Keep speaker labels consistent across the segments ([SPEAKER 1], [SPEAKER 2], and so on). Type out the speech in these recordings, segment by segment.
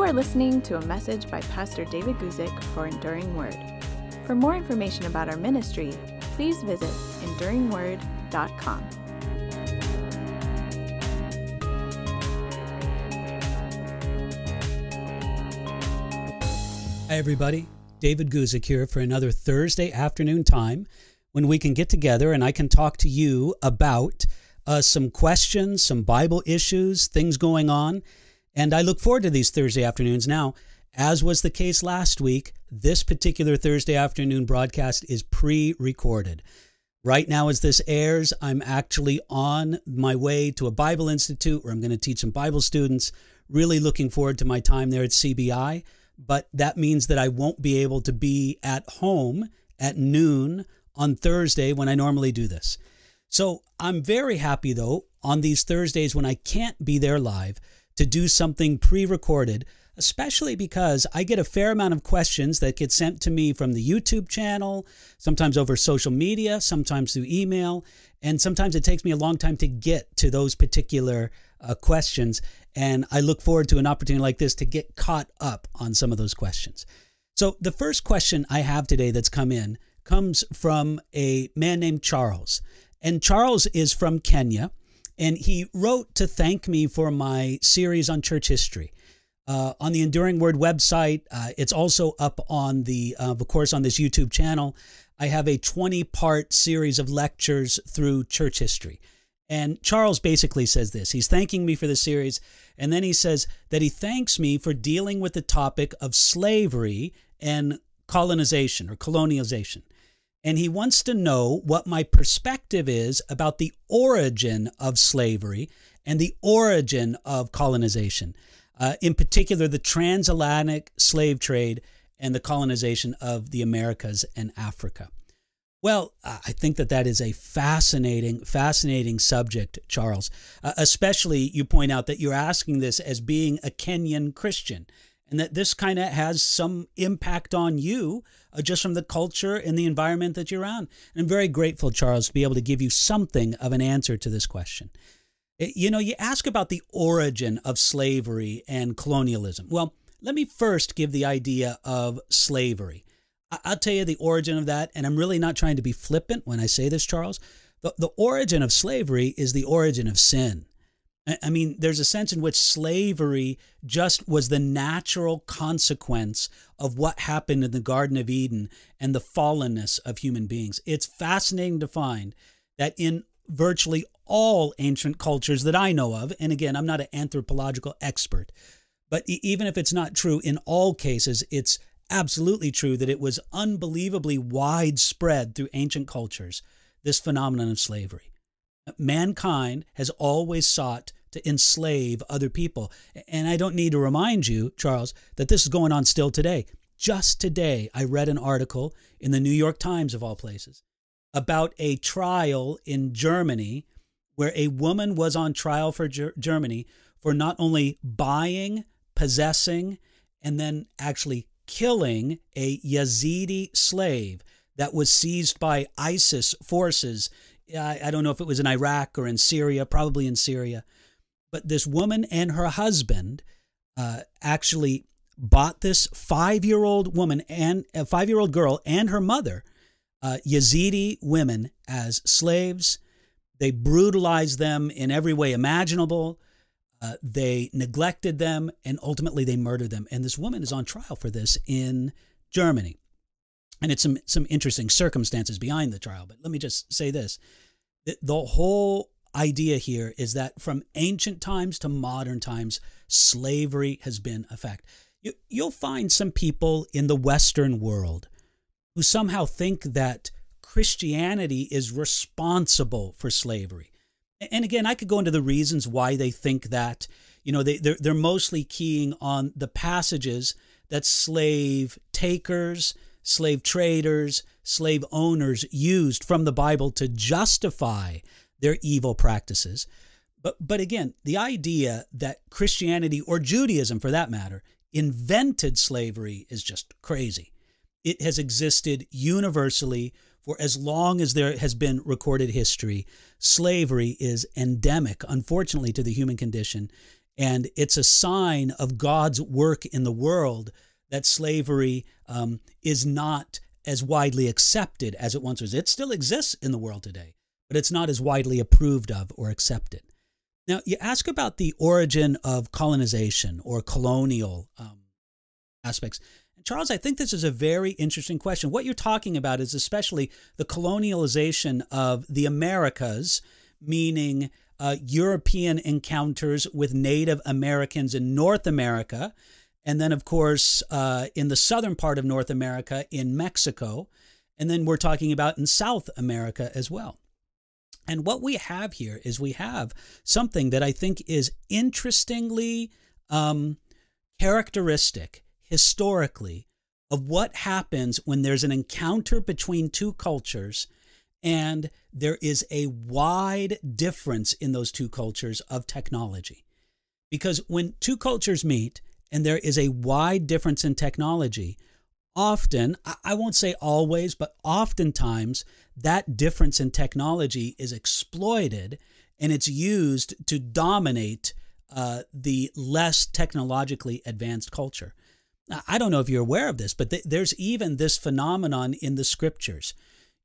[SPEAKER 1] You are listening to a message by Pastor David Guzik for Enduring Word. For more information about our ministry, please visit enduringword.com.
[SPEAKER 2] Hi, everybody. David Guzik here for another Thursday afternoon time when we can get together and I can talk to you about uh, some questions, some Bible issues, things going on. And I look forward to these Thursday afternoons. Now, as was the case last week, this particular Thursday afternoon broadcast is pre recorded. Right now, as this airs, I'm actually on my way to a Bible Institute where I'm going to teach some Bible students. Really looking forward to my time there at CBI but that means that I won't be able to be at home at noon on Thursday when I normally do this. So I'm very happy though on these Thursdays when I can't be there live to do something pre recorded, especially because I get a fair amount of questions that get sent to me from the YouTube channel, sometimes over social media, sometimes through email, and sometimes it takes me a long time to get to those particular uh, questions. And I look forward to an opportunity like this to get caught up on some of those questions. So, the first question I have today that's come in comes from a man named Charles. And Charles is from Kenya. And he wrote to thank me for my series on church history. Uh, on the Enduring Word website, uh, it's also up on the, uh, of course, on this YouTube channel. I have a 20 part series of lectures through church history. And Charles basically says this he's thanking me for the series. And then he says that he thanks me for dealing with the topic of slavery and colonization or colonialization. And he wants to know what my perspective is about the origin of slavery and the origin of colonization, uh, in particular, the transatlantic slave trade and the colonization of the Americas and Africa. Well, I think that that is a fascinating, fascinating subject, Charles. Uh, especially, you point out that you're asking this as being a Kenyan Christian, and that this kind of has some impact on you uh, just from the culture and the environment that you're on. And I'm very grateful, Charles, to be able to give you something of an answer to this question. You know, you ask about the origin of slavery and colonialism. Well, let me first give the idea of slavery. I'll tell you the origin of that, and I'm really not trying to be flippant when I say this, Charles. The, the origin of slavery is the origin of sin. I mean, there's a sense in which slavery just was the natural consequence of what happened in the Garden of Eden and the fallenness of human beings. It's fascinating to find that in virtually all ancient cultures that I know of, and again, I'm not an anthropological expert, but even if it's not true in all cases, it's absolutely true that it was unbelievably widespread through ancient cultures, this phenomenon of slavery. Mankind has always sought to enslave other people. And I don't need to remind you, Charles, that this is going on still today. Just today, I read an article in the New York Times, of all places, about a trial in Germany where a woman was on trial for Ger- Germany for not only buying, possessing, and then actually killing a Yazidi slave that was seized by ISIS forces. I, I don't know if it was in Iraq or in Syria, probably in Syria. But this woman and her husband uh, actually bought this five year old woman and a five year old girl and her mother, uh, Yazidi women, as slaves. They brutalized them in every way imaginable. Uh, they neglected them and ultimately they murdered them. And this woman is on trial for this in Germany. And it's some, some interesting circumstances behind the trial. But let me just say this the, the whole idea here is that from ancient times to modern times, slavery has been a fact. You, you'll find some people in the Western world who somehow think that Christianity is responsible for slavery and again, I could go into the reasons why they think that. You know, they, they're, they're mostly keying on the passages that slave takers, slave traders, slave owners used from the Bible to justify their evil practices. But, but again, the idea that Christianity or Judaism, for that matter, invented slavery is just crazy. It has existed universally for as long as there has been recorded history. Slavery is endemic, unfortunately, to the human condition. And it's a sign of God's work in the world that slavery um, is not as widely accepted as it once was. It still exists in the world today, but it's not as widely approved of or accepted. Now, you ask about the origin of colonization or colonial um, aspects. Charles, I think this is a very interesting question. What you're talking about is especially the colonialization of the Americas, meaning uh, European encounters with Native Americans in North America, and then, of course, uh, in the southern part of North America, in Mexico, and then we're talking about in South America as well. And what we have here is we have something that I think is interestingly um, characteristic historically of what happens when there's an encounter between two cultures and there is a wide difference in those two cultures of technology. Because when two cultures meet and there is a wide difference in technology, often, I won't say always, but oftentimes, that difference in technology is exploited and it's used to dominate uh, the less technologically advanced culture. I don't know if you're aware of this, but th- there's even this phenomenon in the scriptures.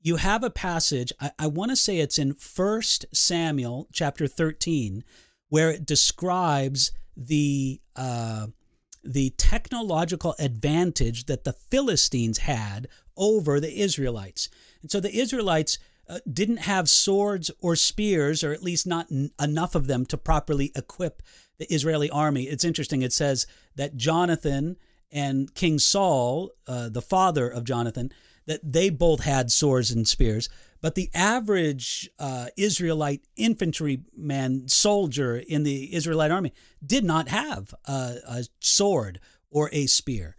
[SPEAKER 2] You have a passage, I, I want to say it's in First Samuel chapter 13, where it describes the uh, the technological advantage that the Philistines had over the Israelites. And so the Israelites uh, didn't have swords or spears, or at least not n- enough of them to properly equip the Israeli army. It's interesting. It says that Jonathan and King Saul, uh, the father of Jonathan, that they both had swords and spears. But the average uh, Israelite infantryman, soldier in the Israelite army did not have a, a sword or a spear.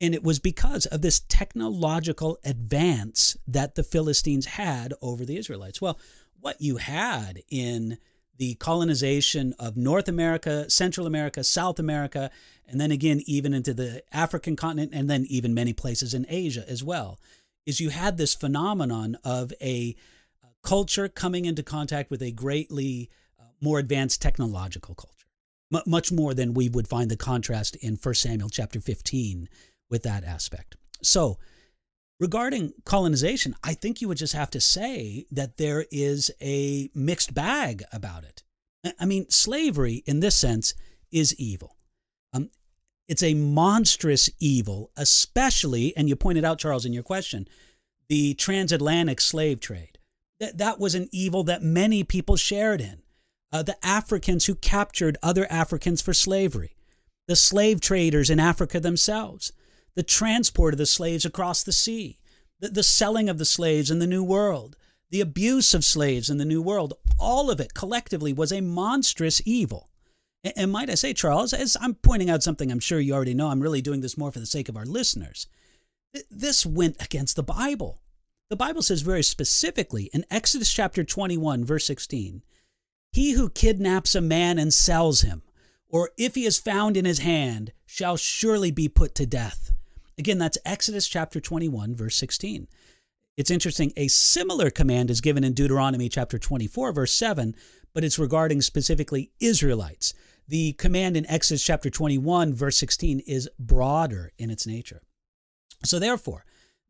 [SPEAKER 2] And it was because of this technological advance that the Philistines had over the Israelites. Well, what you had in the colonization of North America, Central America, South America, and then again, even into the African continent, and then even many places in Asia as well, is you had this phenomenon of a culture coming into contact with a greatly uh, more advanced technological culture, M- much more than we would find the contrast in 1 Samuel chapter 15 with that aspect. So, regarding colonization, I think you would just have to say that there is a mixed bag about it. I mean, slavery in this sense is evil. It's a monstrous evil, especially, and you pointed out, Charles, in your question, the transatlantic slave trade. That, that was an evil that many people shared in. Uh, the Africans who captured other Africans for slavery, the slave traders in Africa themselves, the transport of the slaves across the sea, the, the selling of the slaves in the New World, the abuse of slaves in the New World, all of it collectively was a monstrous evil. And, might I say, Charles, as I'm pointing out something I'm sure you already know, I'm really doing this more for the sake of our listeners. This went against the Bible. The Bible says very specifically in Exodus chapter 21, verse 16 He who kidnaps a man and sells him, or if he is found in his hand, shall surely be put to death. Again, that's Exodus chapter 21, verse 16. It's interesting, a similar command is given in Deuteronomy chapter 24, verse 7, but it's regarding specifically Israelites. The command in Exodus chapter 21, verse 16, is broader in its nature. So, therefore,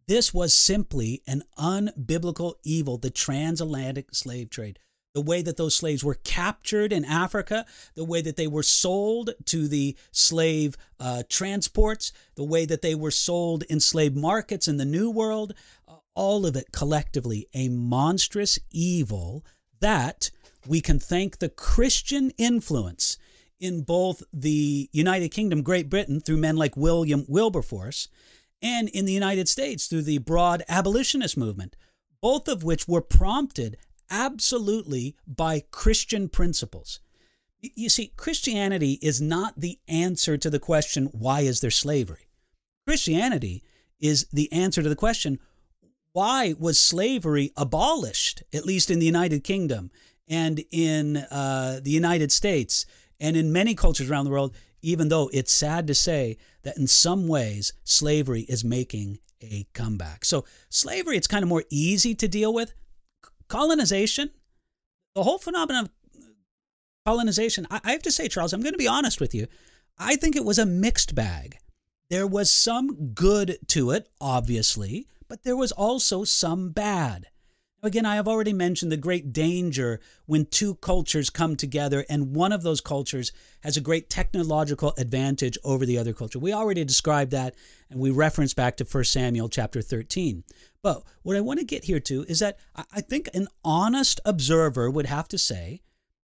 [SPEAKER 2] this was simply an unbiblical evil, the transatlantic slave trade. The way that those slaves were captured in Africa, the way that they were sold to the slave uh, transports, the way that they were sold in slave markets in the New World, uh, all of it collectively a monstrous evil that we can thank the Christian influence in both the United Kingdom, Great Britain, through men like William Wilberforce, and in the United States through the broad abolitionist movement, both of which were prompted absolutely by Christian principles. You see, Christianity is not the answer to the question, why is there slavery? Christianity is the answer to the question, why was slavery abolished, at least in the United Kingdom and in uh, the United States and in many cultures around the world, even though it's sad to say that in some ways slavery is making a comeback. So, slavery, it's kind of more easy to deal with. Colonization, the whole phenomenon of colonization, I, I have to say, Charles, I'm going to be honest with you. I think it was a mixed bag. There was some good to it, obviously, but there was also some bad. Again, I have already mentioned the great danger when two cultures come together and one of those cultures has a great technological advantage over the other culture. We already described that and we reference back to 1 Samuel chapter 13. But what I want to get here to is that I think an honest observer would have to say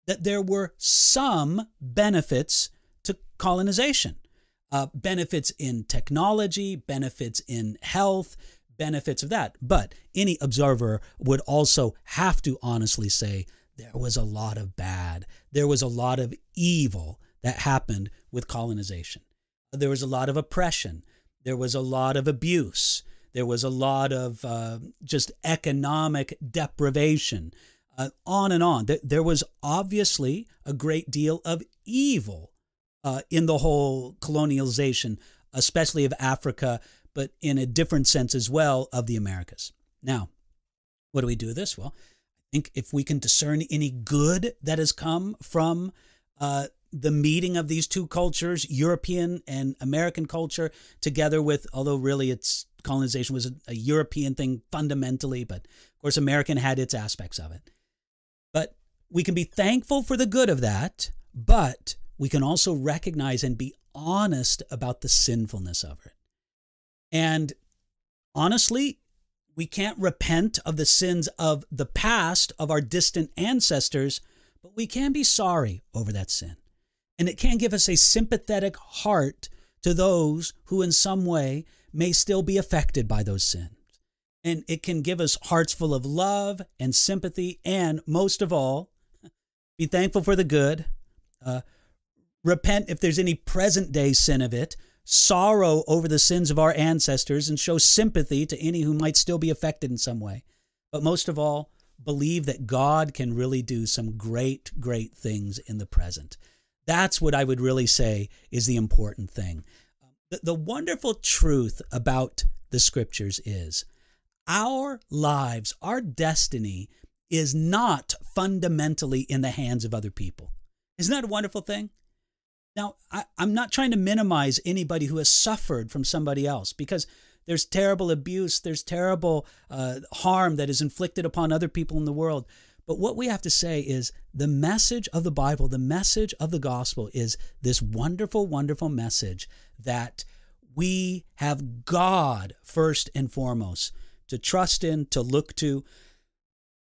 [SPEAKER 2] that there were some benefits to colonization. Uh, benefits in technology, benefits in health, benefits of that. But any observer would also have to honestly say there was a lot of bad, there was a lot of evil that happened with colonization. There was a lot of oppression, there was a lot of abuse, there was a lot of uh, just economic deprivation. Uh, on and on. There was obviously a great deal of evil uh, in the whole colonialization, especially of Africa, but in a different sense as well of the Americas. Now, what do we do with this? Well, I think if we can discern any good that has come from uh, the meeting of these two cultures, European and American culture, together with, although really it's colonization was a, a European thing fundamentally, but of course, American had its aspects of it. But we can be thankful for the good of that, but we can also recognize and be honest about the sinfulness of it. And honestly, we can't repent of the sins of the past of our distant ancestors, but we can be sorry over that sin. And it can give us a sympathetic heart to those who, in some way, may still be affected by those sins. And it can give us hearts full of love and sympathy, and most of all, be thankful for the good. Uh, repent if there's any present day sin of it, sorrow over the sins of our ancestors and show sympathy to any who might still be affected in some way. But most of all, believe that God can really do some great, great things in the present. That's what I would really say is the important thing. The, the wonderful truth about the scriptures is our lives, our destiny is not fundamentally in the hands of other people. Isn't that a wonderful thing? Now, I, am not trying to minimize anybody who has suffered from somebody else because there's terrible abuse, there's terrible uh, harm that is inflicted upon other people in the world. But what we have to say is the message of the Bible, the message of the gospel is this wonderful, wonderful message that we have God first and foremost to trust in, to look to,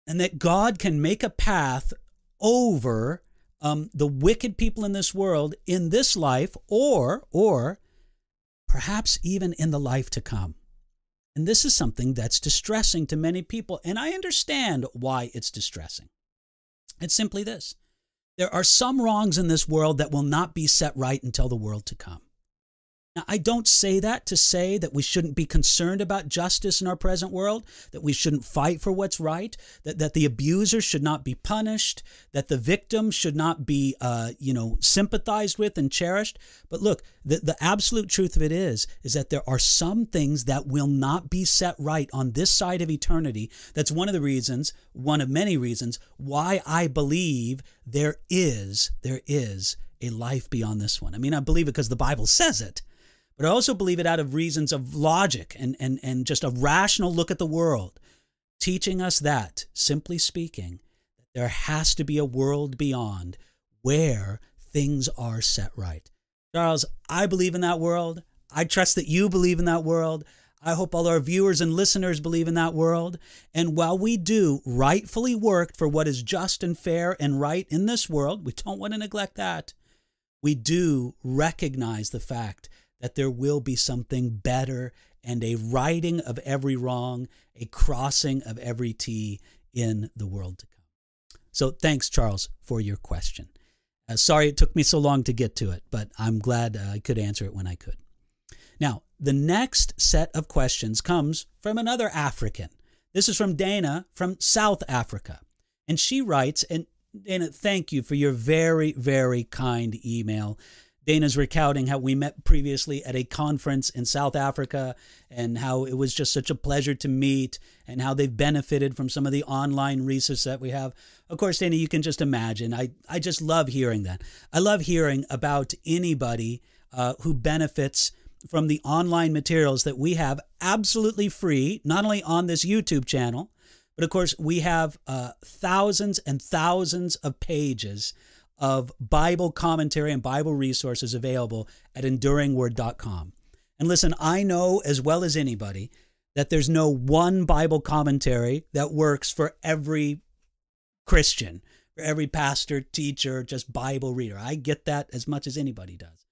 [SPEAKER 2] and that God can make a path over um, the wicked people in this world in this life or or perhaps even in the life to come. And this is something that's distressing to many people and i understand why it's distressing. It's simply this. There are some wrongs in this world that will not be set right until the world to come now, I don't say that to say that we shouldn't be concerned about justice in our present world, that we shouldn't fight for what's right, that, that the abuser should not be punished, that the victim should not be, uh, you know, sympathized with and cherished. But look, the, the absolute truth of it is, is that there are some things that will not be set right on this side of eternity. That's one of the reasons, one of many reasons, why I believe there is, there is a life beyond this one. I mean, I believe it because the Bible says it. But I also believe it out of reasons of logic and, and, and just a rational look at the world, teaching us that, simply speaking, there has to be a world beyond where things are set right. Charles, I believe in that world. I trust that you believe in that world. I hope all our viewers and listeners believe in that world. And while we do rightfully work for what is just and fair and right in this world, we don't want to neglect that. We do recognize the fact that there will be something better and a righting of every wrong, a crossing of every T in the world to come. So thanks, Charles, for your question. Uh, sorry it took me so long to get to it, but I'm glad uh, I could answer it when I could. Now, the next set of questions comes from another African. This is from Dana from South Africa. And she writes, and Dana, thank you for your very, very kind email. Dana's recounting how we met previously at a conference in South Africa and how it was just such a pleasure to meet and how they've benefited from some of the online research that we have. Of course, Dana, you can just imagine. I, I just love hearing that. I love hearing about anybody uh, who benefits from the online materials that we have absolutely free, not only on this YouTube channel, but of course, we have uh, thousands and thousands of pages of Bible commentary and Bible resources available at enduringword.com. And listen, I know as well as anybody that there's no one Bible commentary that works for every Christian, for every pastor, teacher, just Bible reader. I get that as much as anybody does.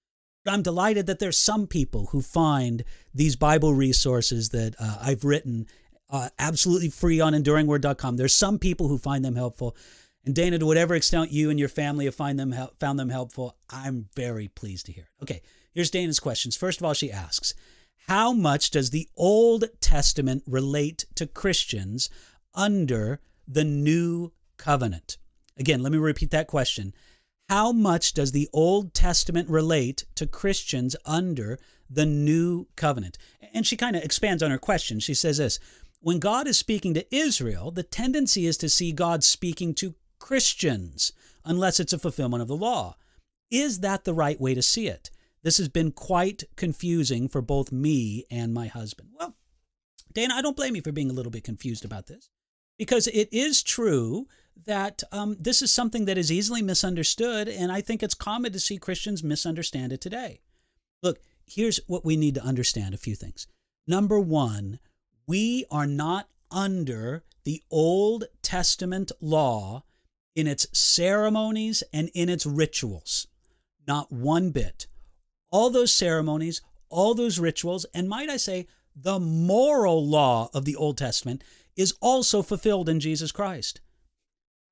[SPEAKER 2] But I'm delighted that there's some people who find these Bible resources that uh, I've written uh, absolutely free on enduringword.com. There's some people who find them helpful. And Dana, to whatever extent you and your family have find them found them helpful, I'm very pleased to hear it. Okay, here's Dana's questions. First of all, she asks, how much does the Old Testament relate to Christians under the New Covenant? Again, let me repeat that question. How much does the Old Testament relate to Christians under the New Covenant? And she kind of expands on her question. She says this When God is speaking to Israel, the tendency is to see God speaking to Christians unless it's a fulfillment of the law. Is that the right way to see it? This has been quite confusing for both me and my husband. Well, Dana, I don't blame you for being a little bit confused about this because it is true that um, this is something that is easily misunderstood, and I think it's common to see Christians misunderstand it today. Look, here's what we need to understand a few things. Number one, we are not under the Old Testament law in its ceremonies and in its rituals. Not one bit. All those ceremonies, all those rituals, and might I say, the moral law of the Old Testament is also fulfilled in Jesus Christ.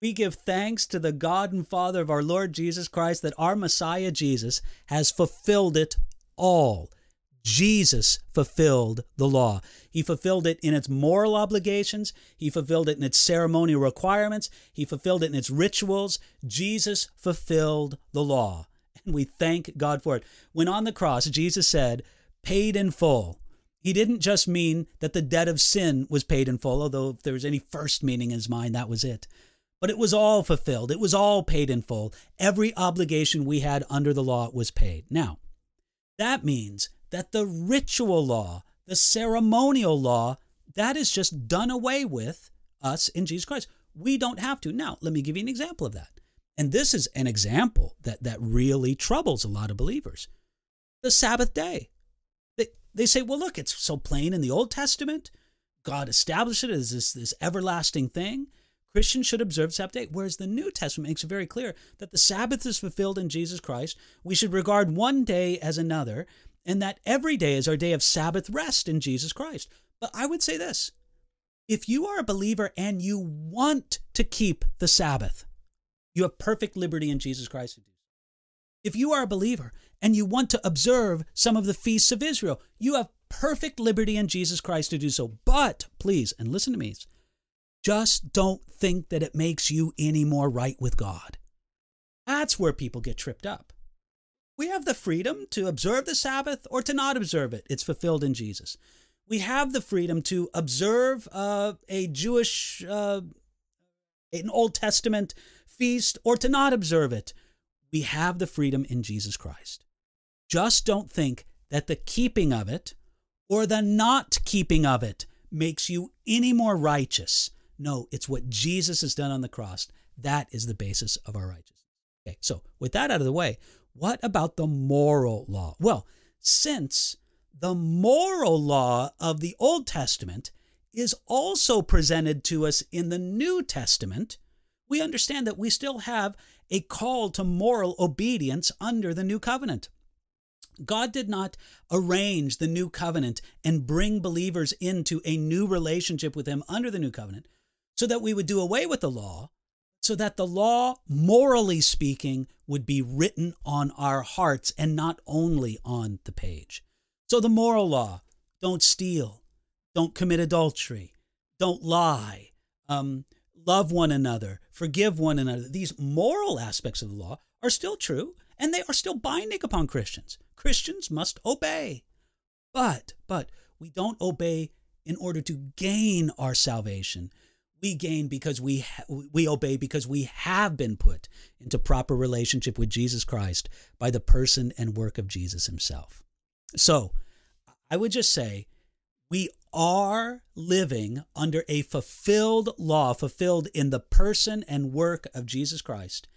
[SPEAKER 2] We give thanks to the God and Father of our Lord Jesus Christ that our Messiah Jesus has fulfilled it all. Jesus fulfilled the law. He fulfilled it in its moral obligations. He fulfilled it in its ceremonial requirements. He fulfilled it in its rituals. Jesus fulfilled the law. And we thank God for it. When on the cross, Jesus said, paid in full. He didn't just mean that the debt of sin was paid in full, although if there was any first meaning in his mind, that was it. But it was all fulfilled. It was all paid in full. Every obligation we had under the law was paid. Now, that means that the ritual law, the ceremonial law, that is just done away with us in Jesus Christ. We don't have to. Now, let me give you an example of that. And this is an example that, that really troubles a lot of believers. The Sabbath day. They, they say, well, look, it's so plain in the Old Testament. God established it as this, this everlasting thing. Christians should observe Sabbath day, whereas the New Testament makes it very clear that the Sabbath is fulfilled in Jesus Christ. We should regard one day as another, and that every day is our day of Sabbath rest in Jesus Christ. But I would say this if you are a believer and you want to keep the Sabbath, you have perfect liberty in Jesus Christ to do so. If you are a believer and you want to observe some of the feasts of Israel, you have perfect liberty in Jesus Christ to do so. But please, and listen to me, just don't think that it makes you any more right with God. That's where people get tripped up. We have the freedom to observe the Sabbath or to not observe it. It's fulfilled in Jesus. We have the freedom to observe uh, a Jewish, uh, an Old Testament feast or to not observe it. We have the freedom in Jesus Christ. Just don't think that the keeping of it or the not keeping of it makes you any more righteous. No, it's what Jesus has done on the cross. That is the basis of our righteousness. Okay, so with that out of the way, what about the moral law? Well, since the moral law of the Old Testament is also presented to us in the New Testament, we understand that we still have a call to moral obedience under the New Covenant. God did not arrange the New Covenant and bring believers into a new relationship with Him under the New Covenant so that we would do away with the law so that the law, morally speaking, would be written on our hearts and not only on the page. So, the moral law don't steal, don't commit adultery, don't lie, um, love one another, forgive one another. These moral aspects of the law are still true, and they are still binding upon Christians. Christians must obey. But, but, we don't obey in order to gain our salvation. We gain because we we obey because we have been put into proper relationship with Jesus Christ by the person and work of Jesus himself. So, I would just say we are living under a fulfilled law, fulfilled in the person and work of Jesus Christ.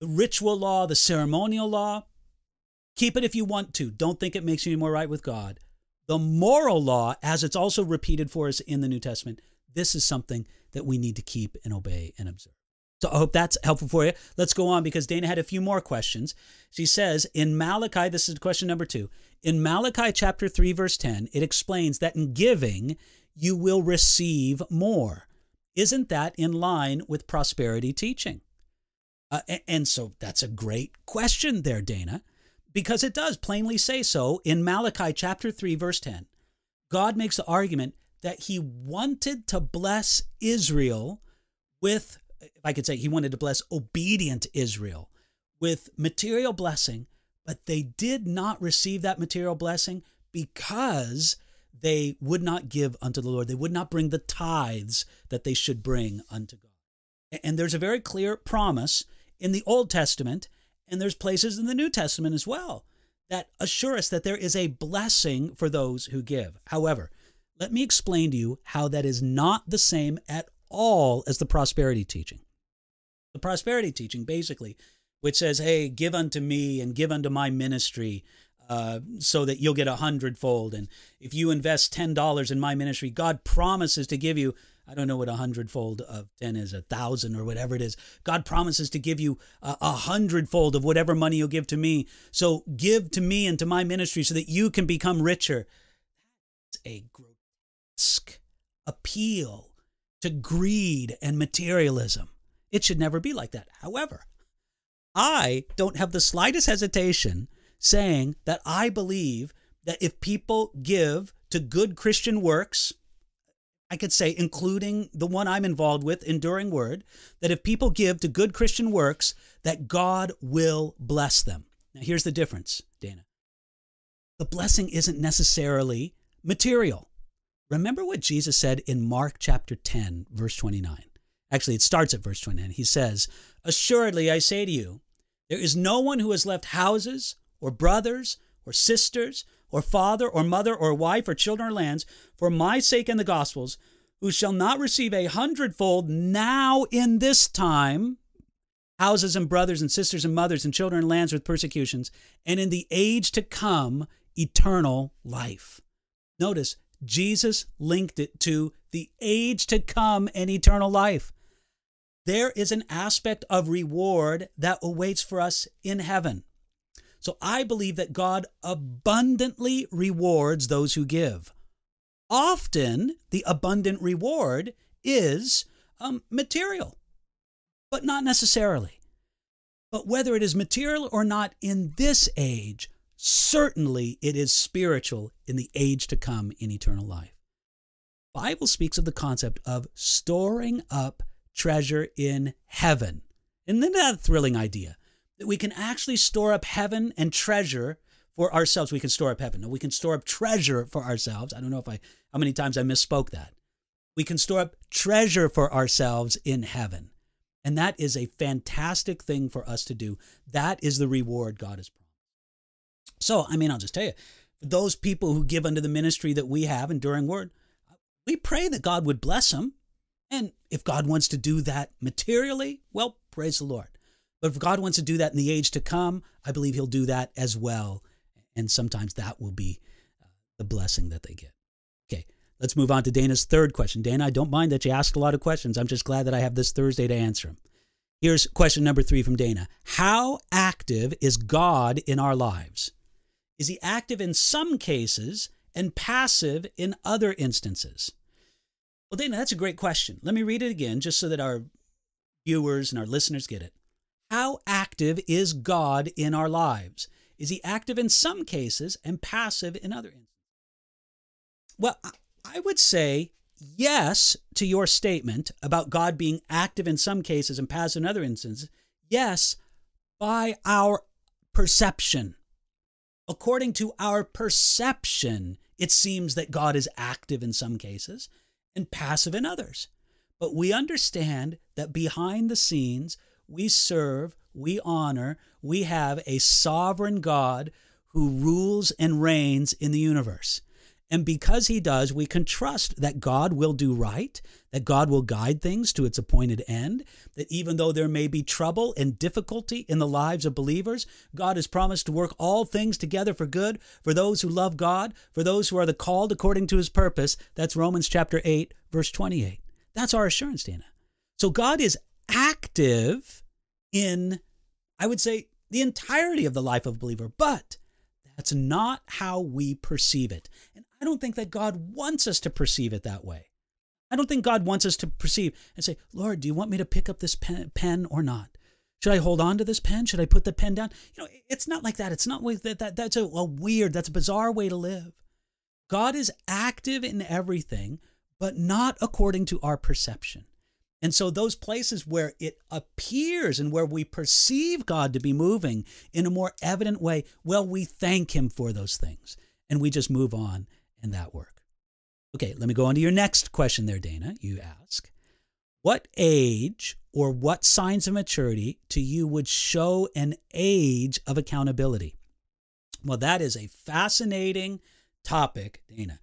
[SPEAKER 2] The ritual law, the ceremonial law, keep it if you want to. Don't think it makes you more right with God. The moral law, as it's also repeated for us in the New Testament, this is something that we need to keep and obey and observe. So I hope that's helpful for you. Let's go on because Dana had a few more questions. She says in Malachi, this is question number two. In Malachi chapter 3, verse 10, it explains that in giving, you will receive more. Isn't that in line with prosperity teaching? Uh, and so that's a great question there, Dana, because it does plainly say so in Malachi chapter 3, verse 10. God makes the argument that he wanted to bless Israel with if I could say, he wanted to bless obedient Israel with material blessing, but they did not receive that material blessing because they would not give unto the Lord. They would not bring the tithes that they should bring unto God. And there's a very clear promise in the Old Testament, and there's places in the New Testament as well that assure us that there is a blessing for those who give. However, let me explain to you how that is not the same at all as the prosperity teaching. The prosperity teaching, basically, which says, hey, give unto me and give unto my ministry uh, so that you'll get a hundredfold. And if you invest $10 in my ministry, God promises to give you, I don't know what a hundredfold of 10 is, a thousand or whatever it is. God promises to give you a, a hundredfold of whatever money you'll give to me. So give to me and to my ministry so that you can become richer. A appeal to greed and materialism. It should never be like that. However, I don't have the slightest hesitation saying that I believe that if people give to good Christian works, I could say, including the one I'm involved with, Enduring Word, that if people give to good Christian works, that God will bless them. Now, here's the difference, Dana. The blessing isn't necessarily material. Remember what Jesus said in Mark chapter 10, verse 29. Actually, it starts at verse 29. He says, Assuredly, I say to you, there is no one who has left houses or brothers or sisters or father or mother or wife or children or lands for my sake and the gospel's who shall not receive a hundredfold now in this time houses and brothers and sisters and mothers and children and lands with persecutions and in the age to come eternal life. Notice Jesus linked it to the age to come and eternal life. There is an aspect of reward that awaits for us in heaven. So I believe that God abundantly rewards those who give. Often, the abundant reward is um, material, but not necessarily. But whether it is material or not in this age, Certainly it is spiritual in the age to come in eternal life. Bible speaks of the concept of storing up treasure in heaven. Isn't that a thrilling idea? That we can actually store up heaven and treasure for ourselves. We can store up heaven. No, we can store up treasure for ourselves. I don't know if I how many times I misspoke that. We can store up treasure for ourselves in heaven. And that is a fantastic thing for us to do. That is the reward God has. So, I mean, I'll just tell you, those people who give unto the ministry that we have, Enduring Word, we pray that God would bless them. And if God wants to do that materially, well, praise the Lord. But if God wants to do that in the age to come, I believe He'll do that as well. And sometimes that will be uh, the blessing that they get. Okay, let's move on to Dana's third question. Dana, I don't mind that you ask a lot of questions. I'm just glad that I have this Thursday to answer them. Here's question number three from Dana How active is God in our lives? Is he active in some cases and passive in other instances? Well, Dana, that's a great question. Let me read it again just so that our viewers and our listeners get it. How active is God in our lives? Is he active in some cases and passive in other instances? Well, I would say yes to your statement about God being active in some cases and passive in other instances. Yes, by our perception. According to our perception, it seems that God is active in some cases and passive in others. But we understand that behind the scenes, we serve, we honor, we have a sovereign God who rules and reigns in the universe. And because he does, we can trust that God will do right, that God will guide things to its appointed end, that even though there may be trouble and difficulty in the lives of believers, God has promised to work all things together for good for those who love God, for those who are the called according to his purpose. That's Romans chapter 8, verse 28. That's our assurance, Dana. So God is active in, I would say, the entirety of the life of a believer, but that's not how we perceive it. And I don't think that God wants us to perceive it that way. I don't think God wants us to perceive and say, Lord, do you want me to pick up this pen, pen or not? Should I hold on to this pen? Should I put the pen down? You know, it's not like that. It's not like that. that that's a, a weird, that's a bizarre way to live. God is active in everything, but not according to our perception. And so, those places where it appears and where we perceive God to be moving in a more evident way, well, we thank Him for those things and we just move on in that work. Okay, let me go on to your next question there, Dana. You ask, what age or what signs of maturity to you would show an age of accountability? Well, that is a fascinating topic, Dana.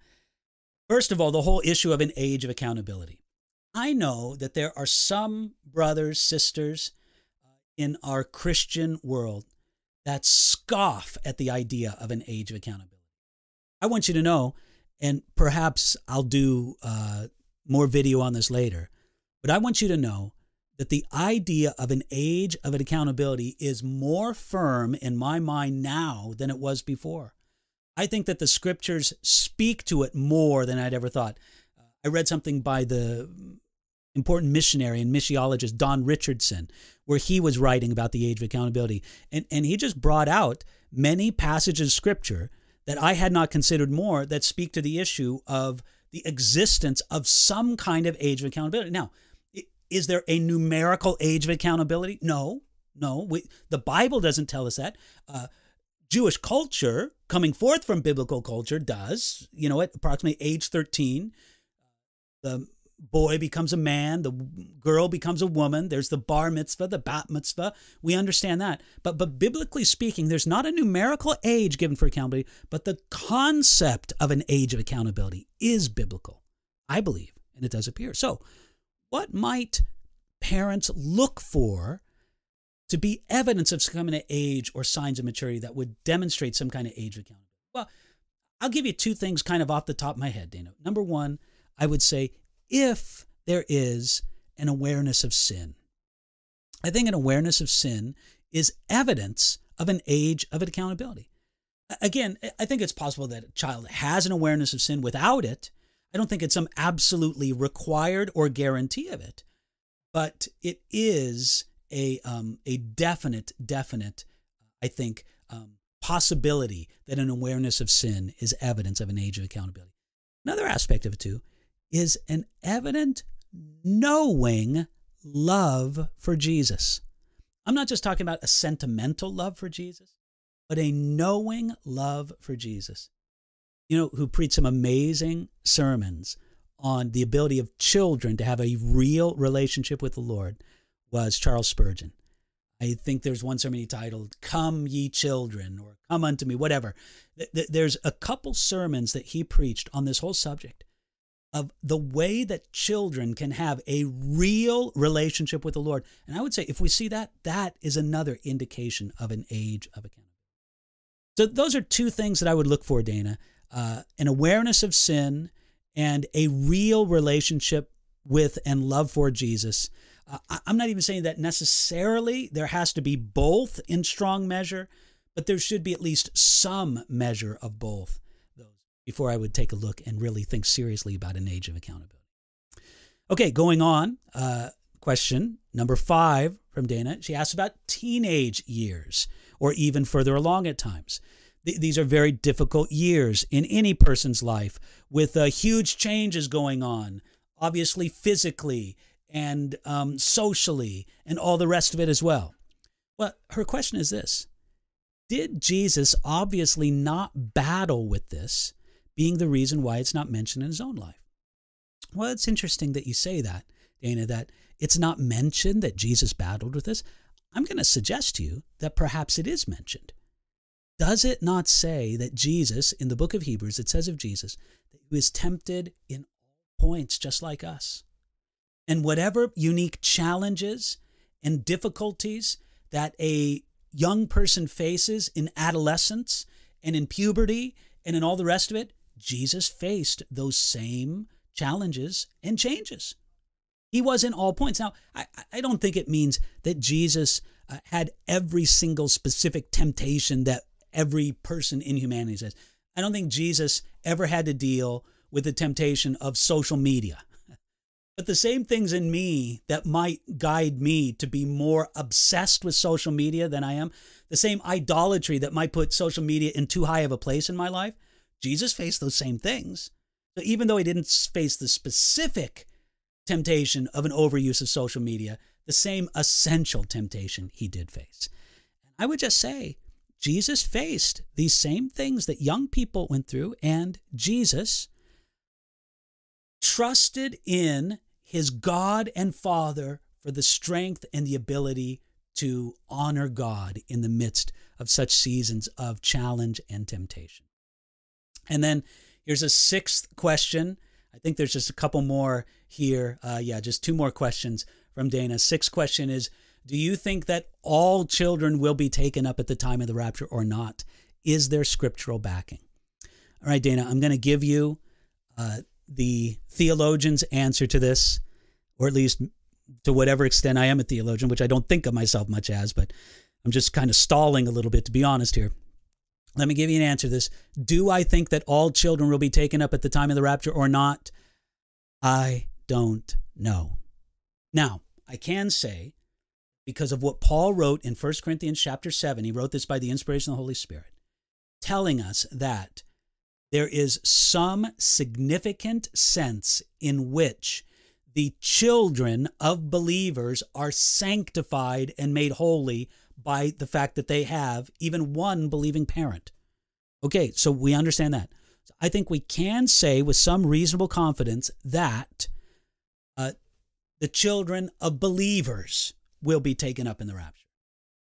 [SPEAKER 2] First of all, the whole issue of an age of accountability. I know that there are some brothers, sisters uh, in our Christian world that scoff at the idea of an age of accountability. I want you to know and perhaps I'll do uh, more video on this later. But I want you to know that the idea of an age of accountability is more firm in my mind now than it was before. I think that the scriptures speak to it more than I'd ever thought. I read something by the important missionary and missiologist Don Richardson, where he was writing about the age of accountability. And, and he just brought out many passages of scripture that I had not considered more that speak to the issue of the existence of some kind of age of accountability. Now, is there a numerical age of accountability? No, no. We, the Bible doesn't tell us that. Uh, Jewish culture, coming forth from biblical culture, does. You know, at approximately age 13, the boy becomes a man, the girl becomes a woman. There's the bar mitzvah, the bat mitzvah. We understand that. But but biblically speaking, there's not a numerical age given for accountability, but the concept of an age of accountability is biblical. I believe, and it does appear. So, what might parents look for to be evidence of some kind of age or signs of maturity that would demonstrate some kind of age accountability? Well, I'll give you two things kind of off the top of my head, Dana. Number one, I would say if there is an awareness of sin. I think an awareness of sin is evidence of an age of accountability. Again, I think it's possible that a child has an awareness of sin without it. I don't think it's some absolutely required or guarantee of it, but it is a um, a definite, definite, I think, um, possibility that an awareness of sin is evidence of an age of accountability. Another aspect of it too is an evident knowing love for Jesus. I'm not just talking about a sentimental love for Jesus, but a knowing love for Jesus. You know, who preached some amazing sermons on the ability of children to have a real relationship with the Lord was Charles Spurgeon. I think there's one sermon titled "Come Ye Children" or "Come unto Me," whatever. There's a couple sermons that he preached on this whole subject, of the way that children can have a real relationship with the Lord. And I would say if we see that, that is another indication of an age of accountability. So those are two things that I would look for, Dana uh, an awareness of sin and a real relationship with and love for Jesus. Uh, I'm not even saying that necessarily there has to be both in strong measure, but there should be at least some measure of both before I would take a look and really think seriously about an age of accountability. Okay, going on. Uh, question number five from Dana. She asks about teenage years or even further along at times. Th- these are very difficult years in any person's life with uh, huge changes going on, obviously physically and um, socially and all the rest of it as well. Well, her question is this did Jesus obviously not battle with this being the reason why it's not mentioned in his own life? Well, it's interesting that you say that, Dana, that it's not mentioned that Jesus battled with this. I'm going to suggest to you that perhaps it is mentioned. Does it not say that Jesus, in the book of Hebrews, it says of Jesus, that he was tempted in all points just like us? And whatever unique challenges and difficulties that a young person faces in adolescence and in puberty and in all the rest of it, Jesus faced those same challenges and changes. He was in all points. Now, I, I don't think it means that Jesus uh, had every single specific temptation that every person in humanity says. I don't think Jesus ever had to deal with the temptation of social media. But the same things in me that might guide me to be more obsessed with social media than I am, the same idolatry that might put social media in too high of a place in my life, Jesus faced those same things. So even though he didn't face the specific temptation of an overuse of social media, the same essential temptation he did face. I would just say, Jesus faced these same things that young people went through, and Jesus trusted in his God and Father for the strength and the ability to honor God in the midst of such seasons of challenge and temptation. And then here's a sixth question. I think there's just a couple more here. Uh, yeah, just two more questions from Dana. Sixth question is Do you think that all children will be taken up at the time of the rapture or not? Is there scriptural backing? All right, Dana, I'm going to give you uh, the theologian's answer to this, or at least to whatever extent I am a theologian, which I don't think of myself much as, but I'm just kind of stalling a little bit, to be honest here. Let me give you an answer to this. Do I think that all children will be taken up at the time of the rapture or not? I don't know. Now, I can say, because of what Paul wrote in 1 Corinthians chapter 7, he wrote this by the inspiration of the Holy Spirit, telling us that there is some significant sense in which the children of believers are sanctified and made holy by the fact that they have even one believing parent. Okay, so we understand that. I think we can say with some reasonable confidence that uh, the children of believers will be taken up in the rapture.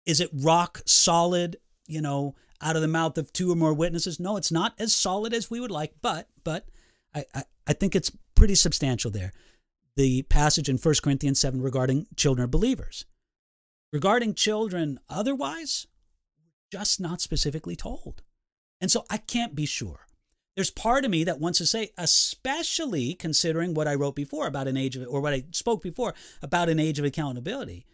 [SPEAKER 2] Is it rock solid, you know, out of the mouth of two or more witnesses? No, it's not as solid as we would like, but but I, I, I think it's pretty substantial there. The passage in 1 Corinthians 7 regarding children of believers. Regarding children otherwise, just not specifically told. And so I can't be sure. There's part of me that wants to say, especially considering what I wrote before about an age of, or what I spoke before about an age of accountability.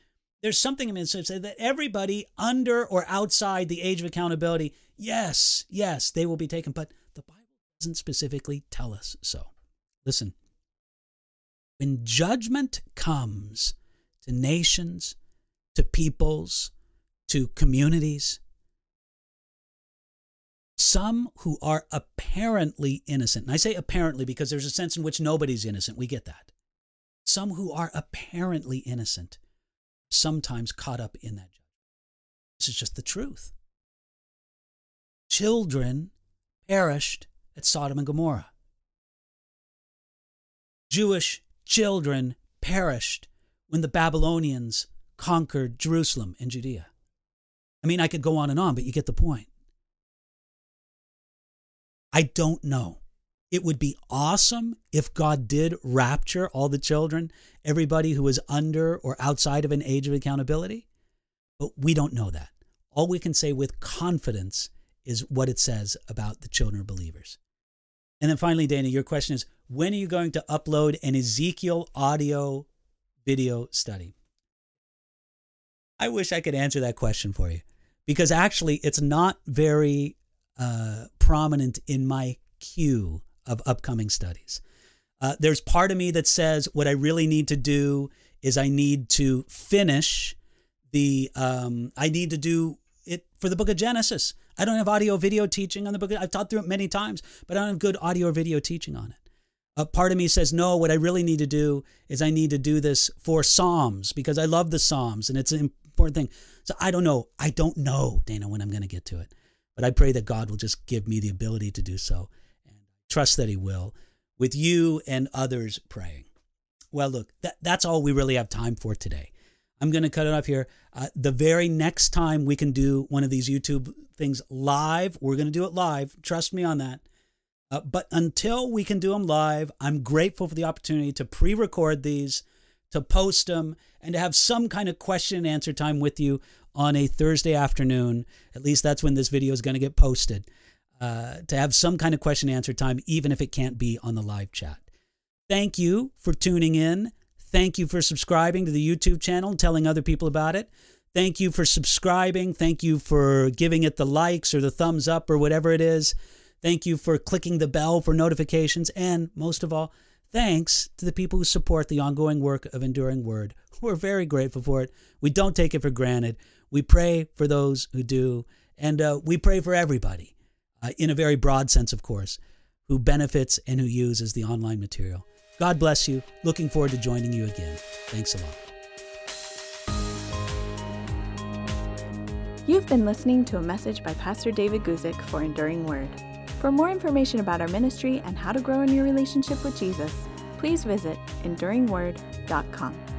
[SPEAKER 2] There's something in me that says that everybody under or outside the age of accountability, yes, yes, they will be taken. But the Bible doesn't specifically tell us so. Listen, when judgment comes to nations, to peoples, to communities, some who are apparently innocent, and I say apparently because there's a sense in which nobody's innocent, we get that. Some who are apparently innocent, sometimes caught up in that. This is just the truth. Children perished at Sodom and Gomorrah. Jewish children perished when the Babylonians conquered Jerusalem and Judea. I mean, I could go on and on, but you get the point. I don't know. It would be awesome if God did rapture all the children, everybody who is under or outside of an age of accountability, but we don't know that. All we can say with confidence is what it says about the children of believers. And then finally, Dana, your question is when are you going to upload an Ezekiel audio video study? I wish I could answer that question for you because actually it's not very uh, prominent in my queue of upcoming studies. Uh, there's part of me that says what I really need to do is I need to finish the, um, I need to do it for the book of Genesis. I don't have audio video teaching on the book. I've taught through it many times, but I don't have good audio or video teaching on it. A part of me says, no, what I really need to do is I need to do this for Psalms because I love the Psalms and it's important thing. So I don't know. I don't know, Dana, when I'm going to get to it. But I pray that God will just give me the ability to do so and trust that He will with you and others praying. Well, look, that, that's all we really have time for today. I'm going to cut it off here. Uh, the very next time we can do one of these YouTube things live, we're going to do it live. Trust me on that. Uh, but until we can do them live, I'm grateful for the opportunity to pre record these, to post them, and to have some kind of question and answer time with you on a Thursday afternoon. At least that's when this video is going to get posted. Uh, to have some kind of question and answer time, even if it can't be on the live chat. Thank you for tuning in. Thank you for subscribing to the YouTube channel and telling other people about it. Thank you for subscribing. Thank you for giving it the likes or the thumbs up or whatever it is. Thank you for clicking the bell for notifications. And most of all, thanks to the people who support the ongoing work of Enduring Word. We're very grateful for it. We don't take it for granted. We pray for those who do. And uh, we pray for everybody, uh, in a very broad sense, of course, who benefits and who uses the online material. God bless you. Looking forward to joining you again. Thanks a lot.
[SPEAKER 1] You've been listening to a message by Pastor David Guzik for Enduring Word. For more information about our ministry and how to grow in your relationship with Jesus, please visit enduringword.com.